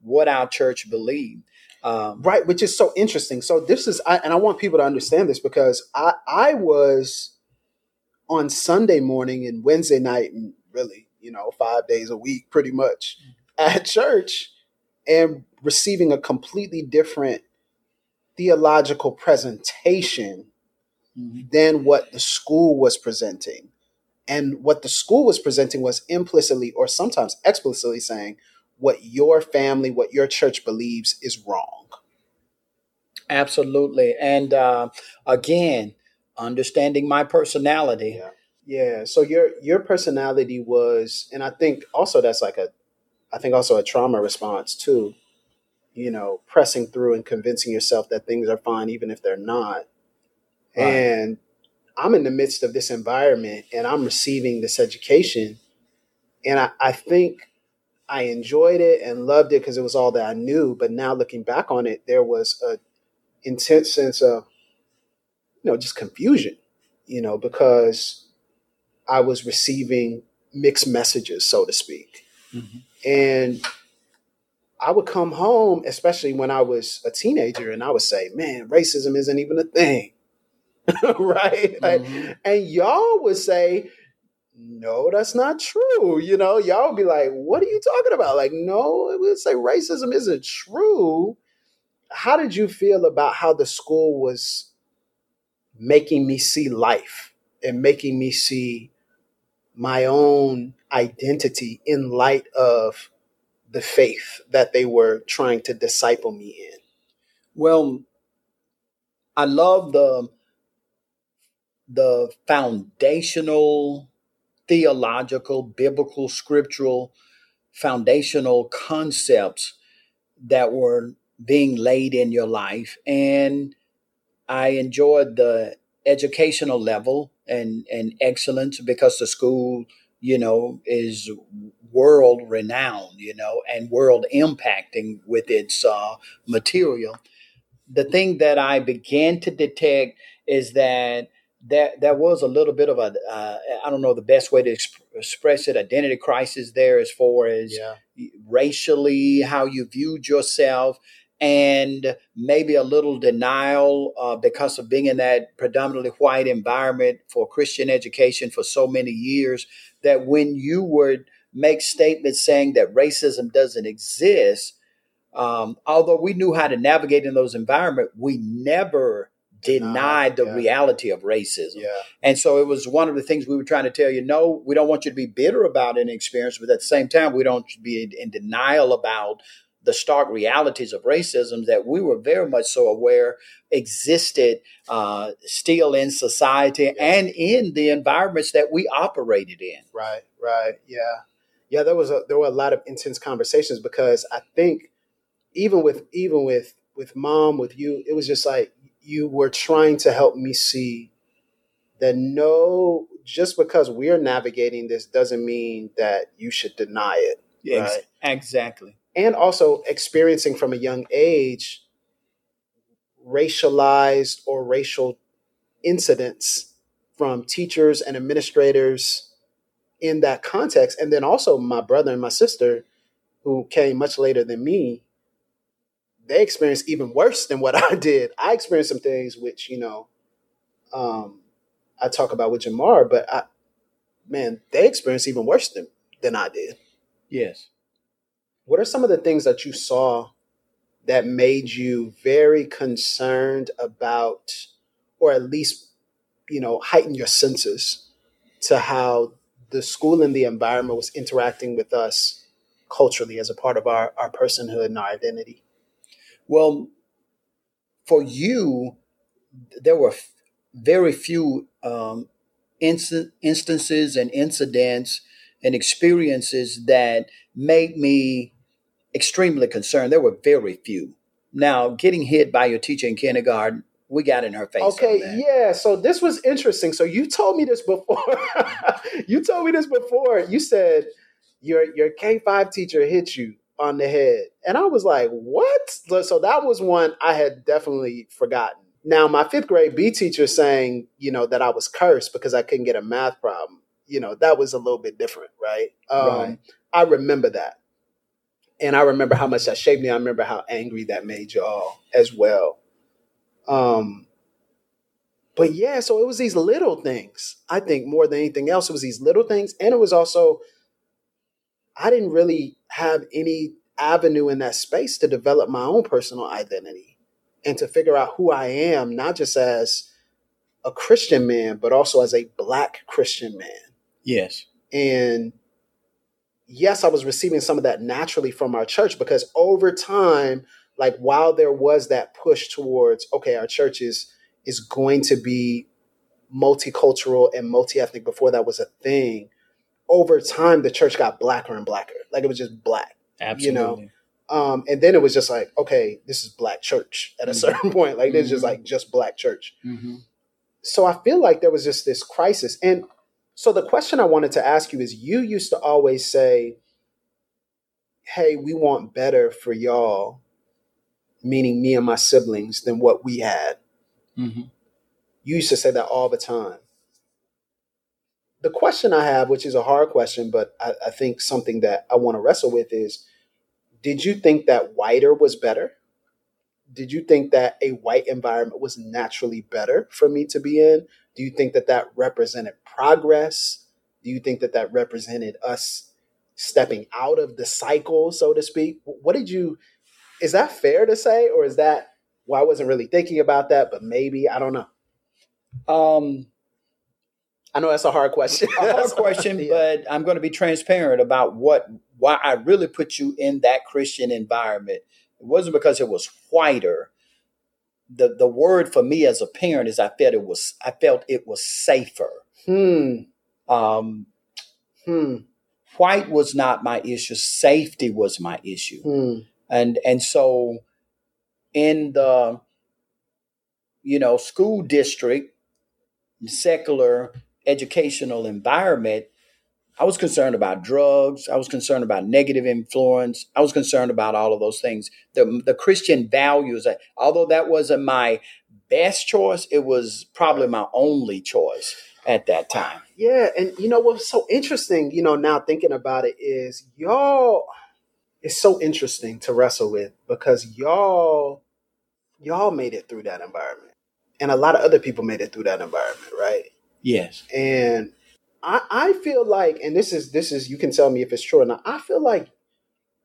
what our church believed. Um, right, which is so interesting. So this is, I, and I want people to understand this because I, I was on Sunday morning and Wednesday night, and really, you know, five days a week, pretty much at church, and receiving a completely different theological presentation mm-hmm. Than what the school was presenting. And what the school was presenting was implicitly or sometimes explicitly saying what your family, what your church believes is wrong. Absolutely. And uh, again, understanding my personality. Yeah. yeah. So your your personality was, and I think also that's like a, I think also a trauma response too. You know, pressing through and convincing yourself that things are fine even if they're not. Right. And I'm in the midst of this environment and I'm receiving this education. And I, I think I enjoyed it and loved it because it was all that I knew. But now looking back on it, there was a intense sense of, you know, just confusion, you know, because I was receiving mixed messages, so to speak. Mm-hmm. And I would come home, especially when I was a teenager, and I would say, man, racism isn't even a thing. right? Mm-hmm. And y'all would say, no, that's not true. You know, y'all would be like, what are you talking about? Like, no, it would say racism isn't true. How did you feel about how the school was making me see life and making me see my own identity in light of the faith that they were trying to disciple me in? Well, I love the the foundational theological, biblical, scriptural, foundational concepts that were being laid in your life. And I enjoyed the educational level and, and excellence because the school, you know, is world renowned, you know, and world impacting with its uh, material. The thing that I began to detect is that there there was a little bit of a uh, I don't know the best way to exp- express it identity crisis there as far as yeah. racially how you viewed yourself and maybe a little denial uh, because of being in that predominantly white environment for Christian education for so many years that when you would make statements saying that racism doesn't exist um, although we knew how to navigate in those environments we never denied the yeah. reality of racism. Yeah. And so it was one of the things we were trying to tell you no, we don't want you to be bitter about an experience, but at the same time, we don't be in denial about the stark realities of racism that we were very much so aware existed uh, still in society yeah. and in the environments that we operated in. Right, right, yeah, yeah. There was a, there were a lot of intense conversations because I think even with even with with mom with you, it was just like you were trying to help me see that no, just because we're navigating this doesn't mean that you should deny it. Right? Exactly. And also experiencing from a young age racialized or racial incidents from teachers and administrators in that context. And then also my brother and my sister, who came much later than me, they experienced even worse than what I did. I experienced some things which, you know, um, I talk about with Jemar, but I, man, they experienced even worse than, than I did. Yes. What are some of the things that you saw that made you very concerned about, or at least, you know, heighten your senses to how the school and the environment was interacting with us culturally as a part of our, our personhood and our identity? Well, for you, there were very few um, instances and incidents and experiences that made me extremely concerned. There were very few. Now, getting hit by your teacher in kindergarten, we got in her face. Okay, yeah. So this was interesting. So you told me this before. you told me this before. You said your your K five teacher hit you on the head, and I was like, "What?" So that was one I had definitely forgotten. Now, my fifth grade B teacher saying, you know, that I was cursed because I couldn't get a math problem. You know, that was a little bit different, right? Um, right. I remember that, and I remember how much that shaped me. I remember how angry that made y'all as well. Um, but yeah, so it was these little things. I think more than anything else, it was these little things, and it was also I didn't really have any avenue in that space to develop my own personal identity and to figure out who I am, not just as a Christian man, but also as a black Christian man. Yes. And yes, I was receiving some of that naturally from our church because over time, like while there was that push towards okay our church is is going to be multicultural and multi-ethnic before that was a thing over time the church got blacker and blacker like it was just black Absolutely. you know um, and then it was just like okay this is black church at a mm-hmm. certain point like this is just mm-hmm. like just black church mm-hmm. so i feel like there was just this crisis and so the question i wanted to ask you is you used to always say hey we want better for y'all meaning me and my siblings, than what we had. Mm-hmm. You used to say that all the time. The question I have, which is a hard question, but I, I think something that I want to wrestle with is did you think that whiter was better? Did you think that a white environment was naturally better for me to be in? Do you think that that represented progress? Do you think that that represented us stepping out of the cycle, so to speak? What did you is that fair to say, or is that well, I wasn't really thinking about that, but maybe I don't know. Um, I know that's a hard question. a hard question, yeah. but I'm going to be transparent about what why I really put you in that Christian environment. It wasn't because it was whiter. The the word for me as a parent is I felt it was I felt it was safer. Hmm. Um, hmm. White was not my issue. Safety was my issue. Hmm and and so in the you know school district secular educational environment i was concerned about drugs i was concerned about negative influence i was concerned about all of those things. The, the christian values uh, although that wasn't my best choice it was probably my only choice at that time. Yeah and you know what's so interesting you know now thinking about it is y'all it's so interesting to wrestle with because y'all y'all made it through that environment. And a lot of other people made it through that environment right yes and i i feel like and this is this is you can tell me if it's true or not i feel like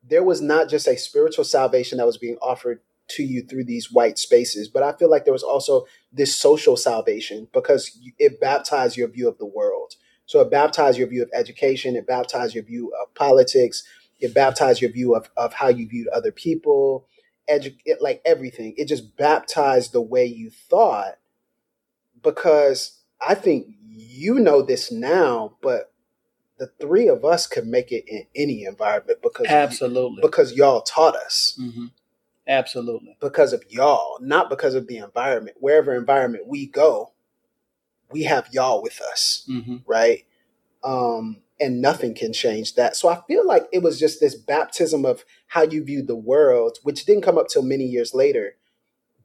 there was not just a spiritual salvation that was being offered to you through these white spaces but i feel like there was also this social salvation because it baptized your view of the world so it baptized your view of education it baptized your view of politics it baptized your view of, of how you viewed other people, edu- it, like everything. It just baptized the way you thought because I think you know this now, but the three of us could make it in any environment because absolutely because y'all taught us. Mm-hmm. Absolutely, because of y'all, not because of the environment. Wherever environment we go, we have y'all with us, mm-hmm. right? Um, and nothing can change that. So I feel like it was just this baptism of how you viewed the world, which didn't come up till many years later.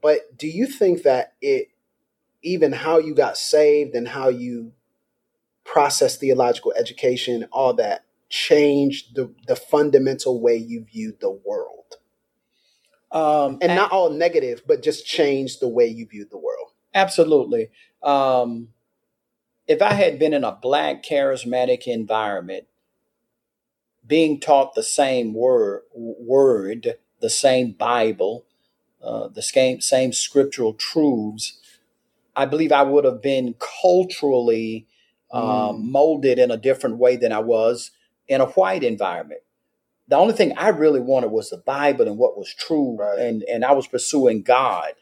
But do you think that it, even how you got saved and how you process theological education, all that, changed the, the fundamental way you viewed the world? Um, and, and not all negative, but just changed the way you viewed the world. Absolutely. Um, if I had been in a black charismatic environment, being taught the same word, word the same Bible, uh, the same, same scriptural truths, I believe I would have been culturally um, mm. molded in a different way than I was in a white environment. The only thing I really wanted was the Bible and what was true, right. and and I was pursuing God.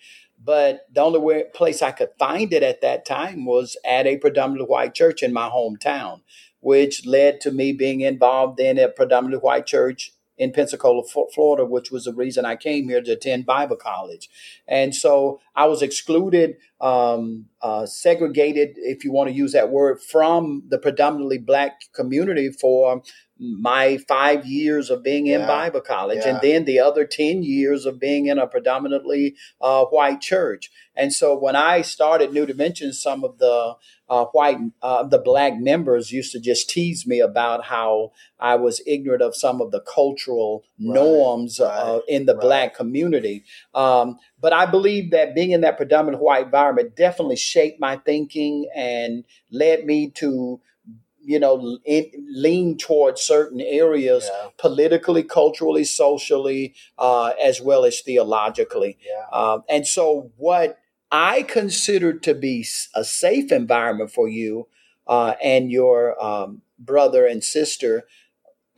But the only way, place I could find it at that time was at a predominantly white church in my hometown, which led to me being involved in a predominantly white church in Pensacola, Florida, which was the reason I came here to attend Bible college. And so I was excluded, um, uh, segregated, if you want to use that word, from the predominantly black community for my five years of being in. Bible college, yeah. and then the other 10 years of being in a predominantly uh, white church. And so when I started New Dimensions, some of the uh, white, uh, the black members used to just tease me about how I was ignorant of some of the cultural right. norms uh, right. in the right. black community. Um, but I believe that being in that predominant white environment definitely shaped my thinking and led me to you know, in, lean towards certain areas yeah. politically, culturally, socially, uh, as well as theologically. Yeah. Uh, and so, what I consider to be a safe environment for you uh, and your um, brother and sister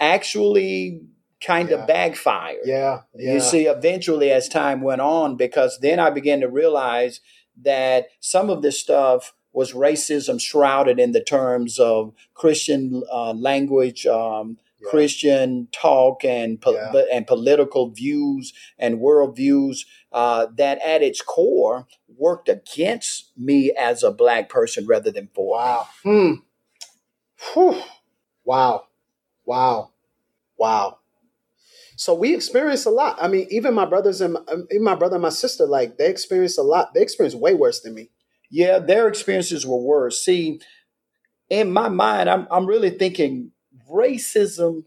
actually kind yeah. of backfired. Yeah. yeah. You see, eventually, as time went on, because then I began to realize that some of this stuff was racism shrouded in the terms of Christian uh, language, um, yeah. Christian talk, and po- yeah. and political views and worldviews uh, that, at its core, worked against me as a black person rather than for wow. Hmm. Whew. Wow. Wow. Wow. So we experience a lot. I mean, even my brothers and um, even my brother and my sister, like they experience a lot. They experience way worse than me. Yeah, their experiences were worse. See, in my mind, I'm I'm really thinking racism,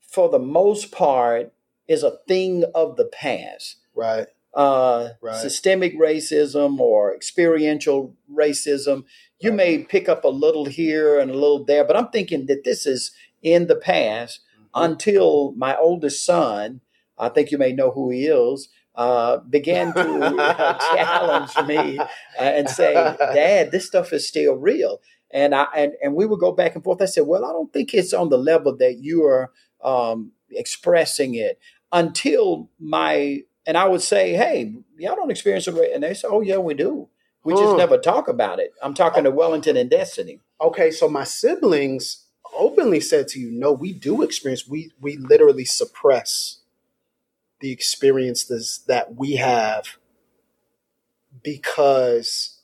for the most part, is a thing of the past. Right. Uh, right. Systemic racism or experiential racism. You right. may pick up a little here and a little there, but I'm thinking that this is in the past mm-hmm. until my oldest son. I think you may know who he is uh, began to uh, challenge me uh, and say, "Dad, this stuff is still real." And I and, and we would go back and forth. I said, "Well, I don't think it's on the level that you are um, expressing it." Until my and I would say, "Hey, y'all don't experience it," and they say, "Oh yeah, we do. We just never talk about it." I'm talking to Wellington and Destiny. Okay, so my siblings openly said to you, "No, we do experience. We we literally suppress." The experiences that we have because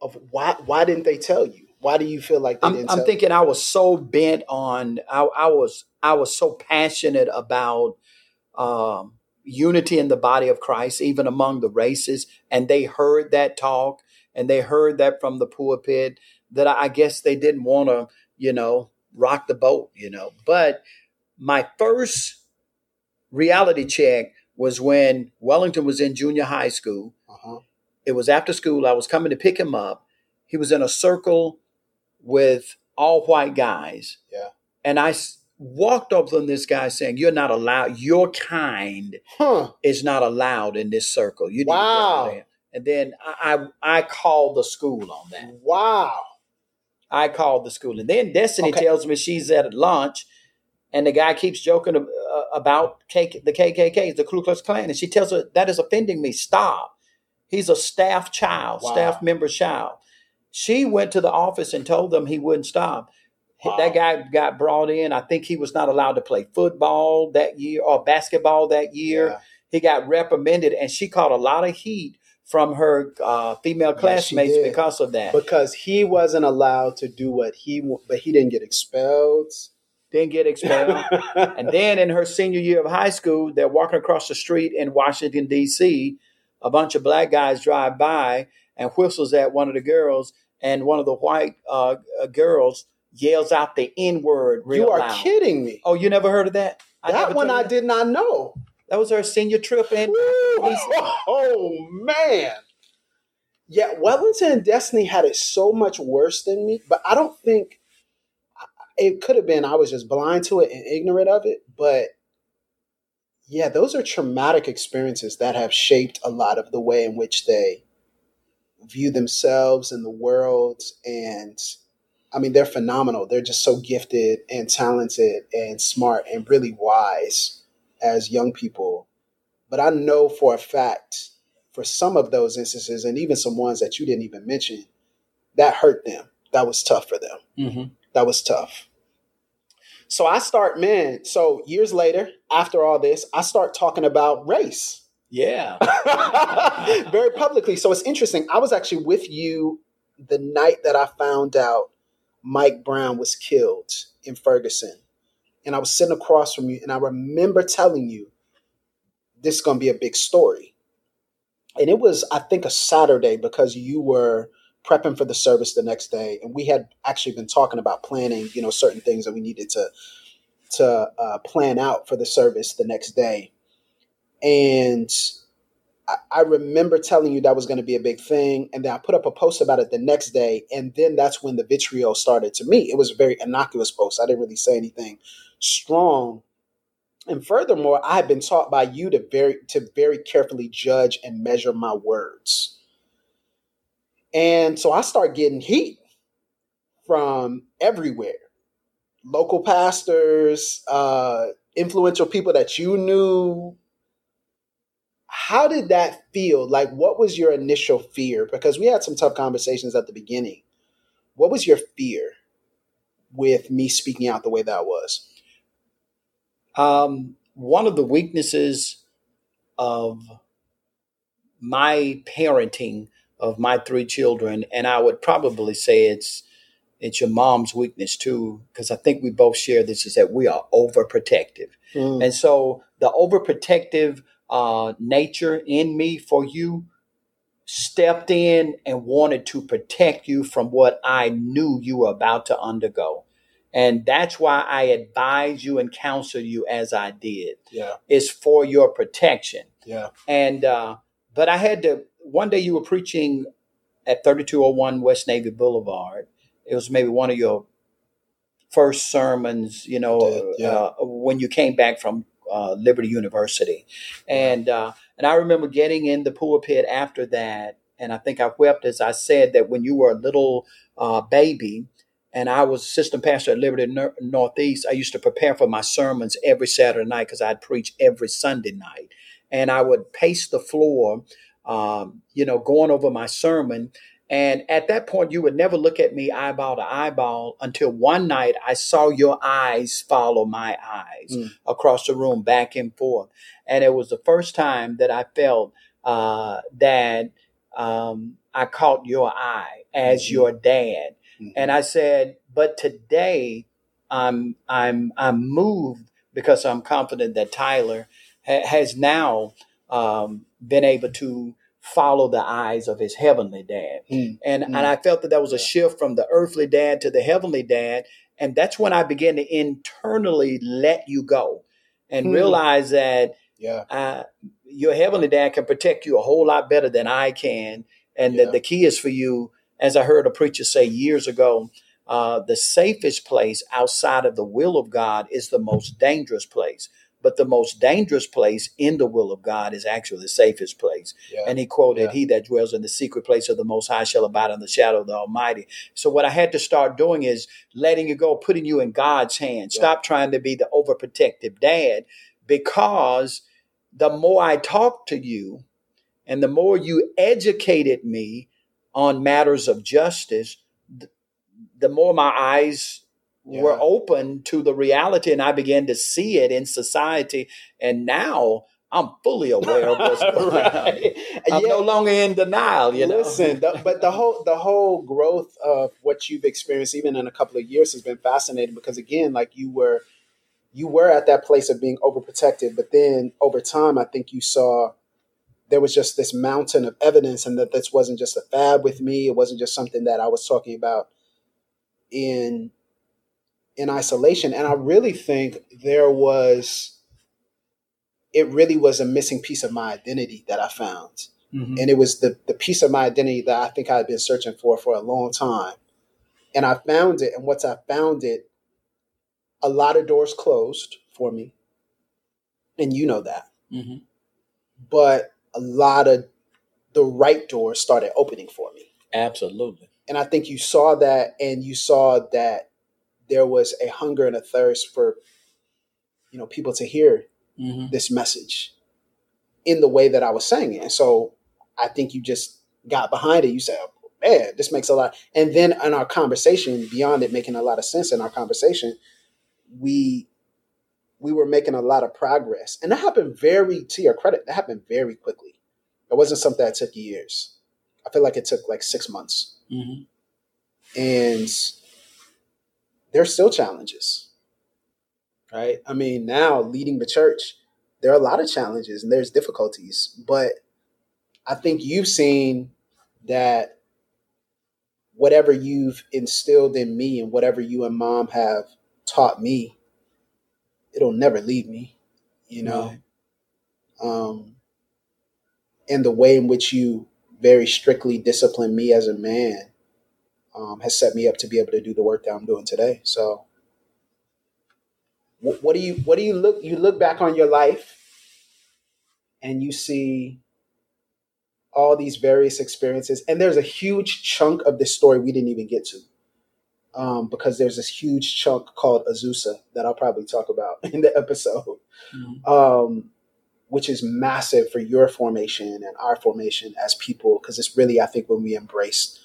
of why why didn't they tell you why do you feel like they I'm, I'm thinking you? I was so bent on I, I, was I was so passionate about um, unity in the body of Christ even among the races and they heard that talk and they heard that from the pulpit that I, I guess they didn't want to you know rock the boat you know but my first reality check was when Wellington was in junior high school. Uh-huh. It was after school. I was coming to pick him up. He was in a circle with all white guys. Yeah. And I walked up on this guy saying, You're not allowed, your kind huh. is not allowed in this circle. You wow. And then I, I, I called the school on that. Wow. I called the school. And then Destiny okay. tells me she's at lunch and the guy keeps joking uh, about K- the KKK, the Ku Klux Klan, and she tells her that is offending me. Stop. He's a staff child, wow. staff member child. She went to the office and told them he wouldn't stop. Wow. That guy got brought in. I think he was not allowed to play football that year or basketball that year. Yeah. He got reprimanded, and she caught a lot of heat from her uh, female classmates yes, because of that. Because he wasn't allowed to do what he, but he didn't get expelled didn't get expelled. and then in her senior year of high school, they're walking across the street in Washington, D.C. A bunch of black guys drive by and whistles at one of the girls, and one of the white uh, uh girls yells out the N word. You are loud. kidding me. Oh, you never heard of that? I that one I that? did not know. That was her senior trip in. Oh man. Yeah, Wellington and Destiny had it so much worse than me, but I don't think it could have been I was just blind to it and ignorant of it, but yeah, those are traumatic experiences that have shaped a lot of the way in which they view themselves and the world. And I mean, they're phenomenal. They're just so gifted and talented and smart and really wise as young people. But I know for a fact for some of those instances, and even some ones that you didn't even mention, that hurt them. That was tough for them. Mm-hmm. That was tough. So I start, man. So years later, after all this, I start talking about race. Yeah. Very publicly. So it's interesting. I was actually with you the night that I found out Mike Brown was killed in Ferguson. And I was sitting across from you, and I remember telling you, this is going to be a big story. And it was, I think, a Saturday because you were prepping for the service the next day, and we had actually been talking about planning, you know, certain things that we needed to to uh, plan out for the service the next day. And I, I remember telling you that was going to be a big thing, and then I put up a post about it the next day, and then that's when the vitriol started. To me, it was a very innocuous post. I didn't really say anything strong. And furthermore, I had been taught by you to very to very carefully judge and measure my words and so I start getting heat from everywhere local pastors, uh, influential people that you knew. How did that feel? Like, what was your initial fear? Because we had some tough conversations at the beginning. What was your fear with me speaking out the way that was? Um, one of the weaknesses of my parenting of my three children, and I would probably say it's it's your mom's weakness too, because I think we both share this is that we are overprotective, mm. and so the overprotective uh, nature in me for you stepped in and wanted to protect you from what I knew you were about to undergo. And that's why I advise you and counsel you as I did. Yeah. Is for your protection. Yeah. And uh, but I had to one day you were preaching at 3201 West Navy Boulevard. It was maybe one of your first sermons, you know, did, yeah. uh, when you came back from uh, Liberty University, and uh, and I remember getting in the pulpit after that, and I think I wept as I said that when you were a little uh, baby, and I was assistant pastor at Liberty Northeast, I used to prepare for my sermons every Saturday night because I'd preach every Sunday night, and I would pace the floor um, you know, going over my sermon. And at that point, you would never look at me eyeball to eyeball until one night I saw your eyes follow my eyes mm. across the room, back and forth. And it was the first time that I felt uh, that um, I caught your eye as mm-hmm. your dad. Mm-hmm. And I said, but today I'm I'm I'm moved because I'm confident that Tyler ha- has now um, been able to follow the eyes of his heavenly dad. Mm. And mm. and I felt that that was a shift from the earthly dad to the heavenly dad. And that's when I began to internally let you go and mm. realize that yeah. Uh, your heavenly dad can protect you a whole lot better than I can. And yeah. that the key is for you, as I heard a preacher say years ago, uh, the safest place outside of the will of God is the most dangerous place. But the most dangerous place in the will of God is actually the safest place. Yeah. And he quoted, yeah. He that dwells in the secret place of the Most High shall abide in the shadow of the Almighty. So, what I had to start doing is letting you go, putting you in God's hands. Yeah. Stop trying to be the overprotective dad because the more I talked to you and the more you educated me on matters of justice, the more my eyes yeah. were open to the reality and I began to see it in society. And now I'm fully aware of what's going right. on. I'm yeah. no longer in denial, you know. Listen, the, but the whole the whole growth of what you've experienced, even in a couple of years, has been fascinating because again, like you were you were at that place of being overprotected, but then over time, I think you saw there was just this mountain of evidence, and that this wasn't just a fab with me. It wasn't just something that I was talking about in in isolation. And I really think there was, it really was a missing piece of my identity that I found. Mm-hmm. And it was the, the piece of my identity that I think I had been searching for for a long time. And I found it. And once I found it, a lot of doors closed for me. And you know that. Mm-hmm. But a lot of the right doors started opening for me. Absolutely. And I think you saw that and you saw that there was a hunger and a thirst for you know people to hear mm-hmm. this message in the way that I was saying it. And so I think you just got behind it. You said, oh, man, this makes a lot. And then in our conversation, beyond it making a lot of sense in our conversation, we we were making a lot of progress. And that happened very, to your credit, that happened very quickly. It wasn't something that took years. I feel like it took like six months. Mm-hmm. And there's still challenges, right? I mean, now leading the church, there are a lot of challenges and there's difficulties, but I think you've seen that whatever you've instilled in me and whatever you and mom have taught me, it'll never leave me, you know? Right. Um, and the way in which you very strictly discipline me as a man um, has set me up to be able to do the work that I'm doing today. So, what, what do you what do you look you look back on your life and you see all these various experiences, and there's a huge chunk of this story we didn't even get to. Um, because there's this huge chunk called Azusa that I'll probably talk about in the episode. Mm-hmm. Um, which is massive for your formation and our formation as people, because it's really, I think, when we embrace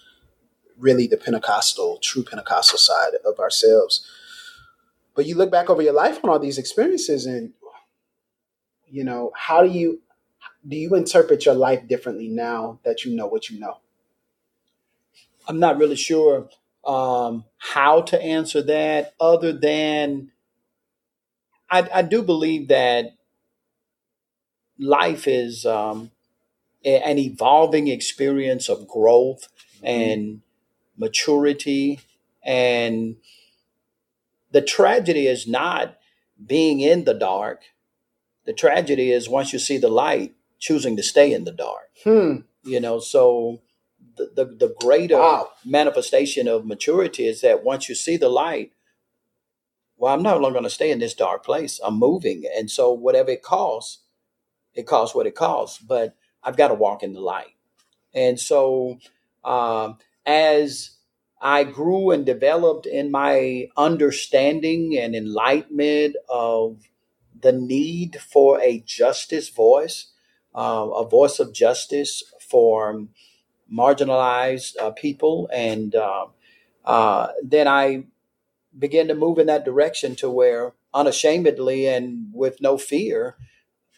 really the Pentecostal, true Pentecostal side of ourselves. But you look back over your life on all these experiences, and you know, how do you do you interpret your life differently now that you know what you know? I'm not really sure um, how to answer that, other than I, I do believe that life is um, an evolving experience of growth mm-hmm. and maturity. And the tragedy is not being in the dark. The tragedy is once you see the light, choosing to stay in the dark. Hmm. You know, so the, the, the greater wow. manifestation of maturity is that once you see the light, well, I'm no longer going to stay in this dark place. I'm moving. And so whatever it costs, it costs what it costs, but I've got to walk in the light. And so, um, as I grew and developed in my understanding and enlightenment of the need for a justice voice, uh, a voice of justice for marginalized uh, people, and uh, uh then I began to move in that direction to where unashamedly and with no fear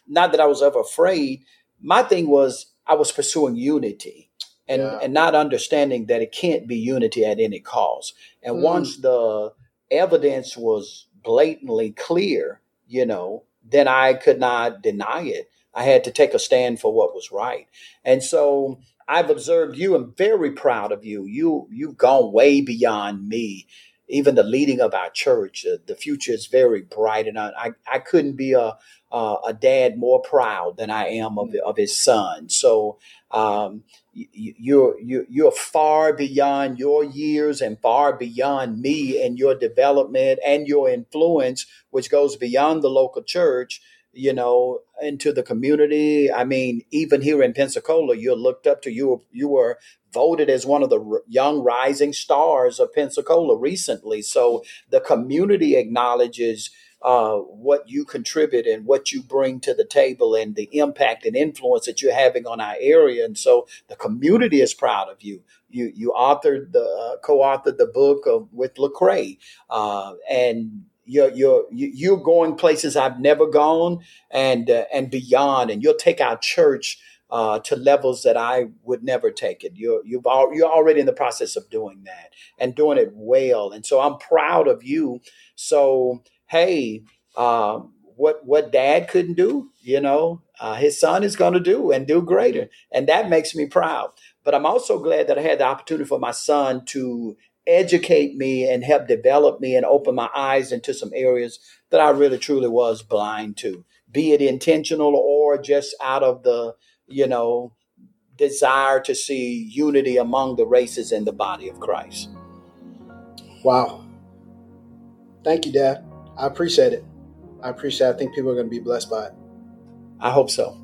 not that I was ever afraid. My thing was I was pursuing unity and, yeah. and not understanding that it can't be unity at any cost. And mm. once the evidence was blatantly clear, you know, then I could not deny it. I had to take a stand for what was right. And so I've observed you. I'm very proud of you. You you've gone way beyond me even the leading of our church. Uh, the future is very bright, and I, I couldn't be a, a, a dad more proud than I am of, of his son. So um, you're, you're you're far beyond your years and far beyond me and your development and your influence, which goes beyond the local church you know, into the community. I mean, even here in Pensacola, you're looked up to. You were, you were voted as one of the young rising stars of Pensacola recently. So the community acknowledges uh, what you contribute and what you bring to the table and the impact and influence that you're having on our area. And so the community is proud of you. You you authored the uh, co-authored the book of, with Lecrae, uh, and you're you're you're going places I've never gone and uh, and beyond, and you'll take our church uh, to levels that I would never take it. You're you've all, you're already in the process of doing that and doing it well, and so I'm proud of you. So hey, uh, what what Dad couldn't do, you know, uh, his son is going to do and do greater, and that makes me proud. But I'm also glad that I had the opportunity for my son to educate me and help develop me and open my eyes into some areas that I really truly was blind to, be it intentional or just out of the, you know, desire to see unity among the races in the body of Christ. Wow. Thank you, Dad. I appreciate it. I appreciate it. I think people are going to be blessed by it. I hope so.